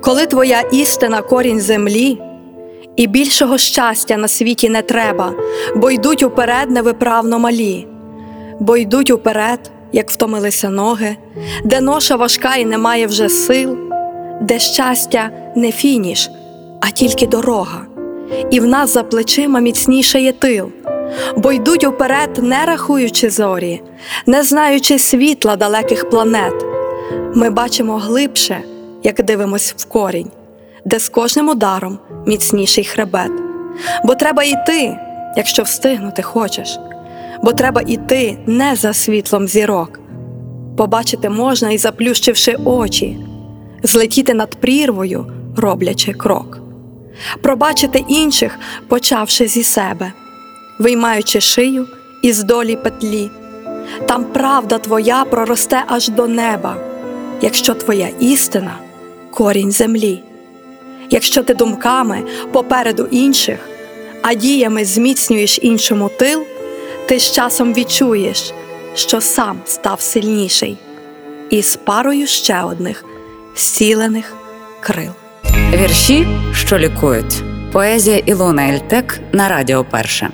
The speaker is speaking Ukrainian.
коли твоя істина корінь землі, і більшого щастя на світі не треба, бо йдуть уперед невиправно малі, бо йдуть уперед, як втомилися ноги, де ноша важка і немає вже сил, де щастя не фініш, а тільки дорога, і в нас за плечима міцнішає тил, бо йдуть уперед, не рахуючи зорі, не знаючи світла далеких планет. Ми бачимо глибше, як дивимось в корінь, де з кожним ударом міцніший хребет. Бо треба йти, якщо встигнути хочеш, бо треба йти не за світлом зірок. Побачити можна і заплющивши очі, злетіти над прірвою, роблячи крок, пробачити інших, почавши зі себе, виймаючи шию із долі петлі. Там правда твоя проросте аж до неба, якщо твоя істина корінь землі, якщо ти думками попереду інших, а діями зміцнюєш іншому тил, ти з часом відчуєш, що сам став сильніший, і з парою ще одних зцілених крил. Вірші, що лікують. Поезія Ілона Ельтек на Радіо Перше.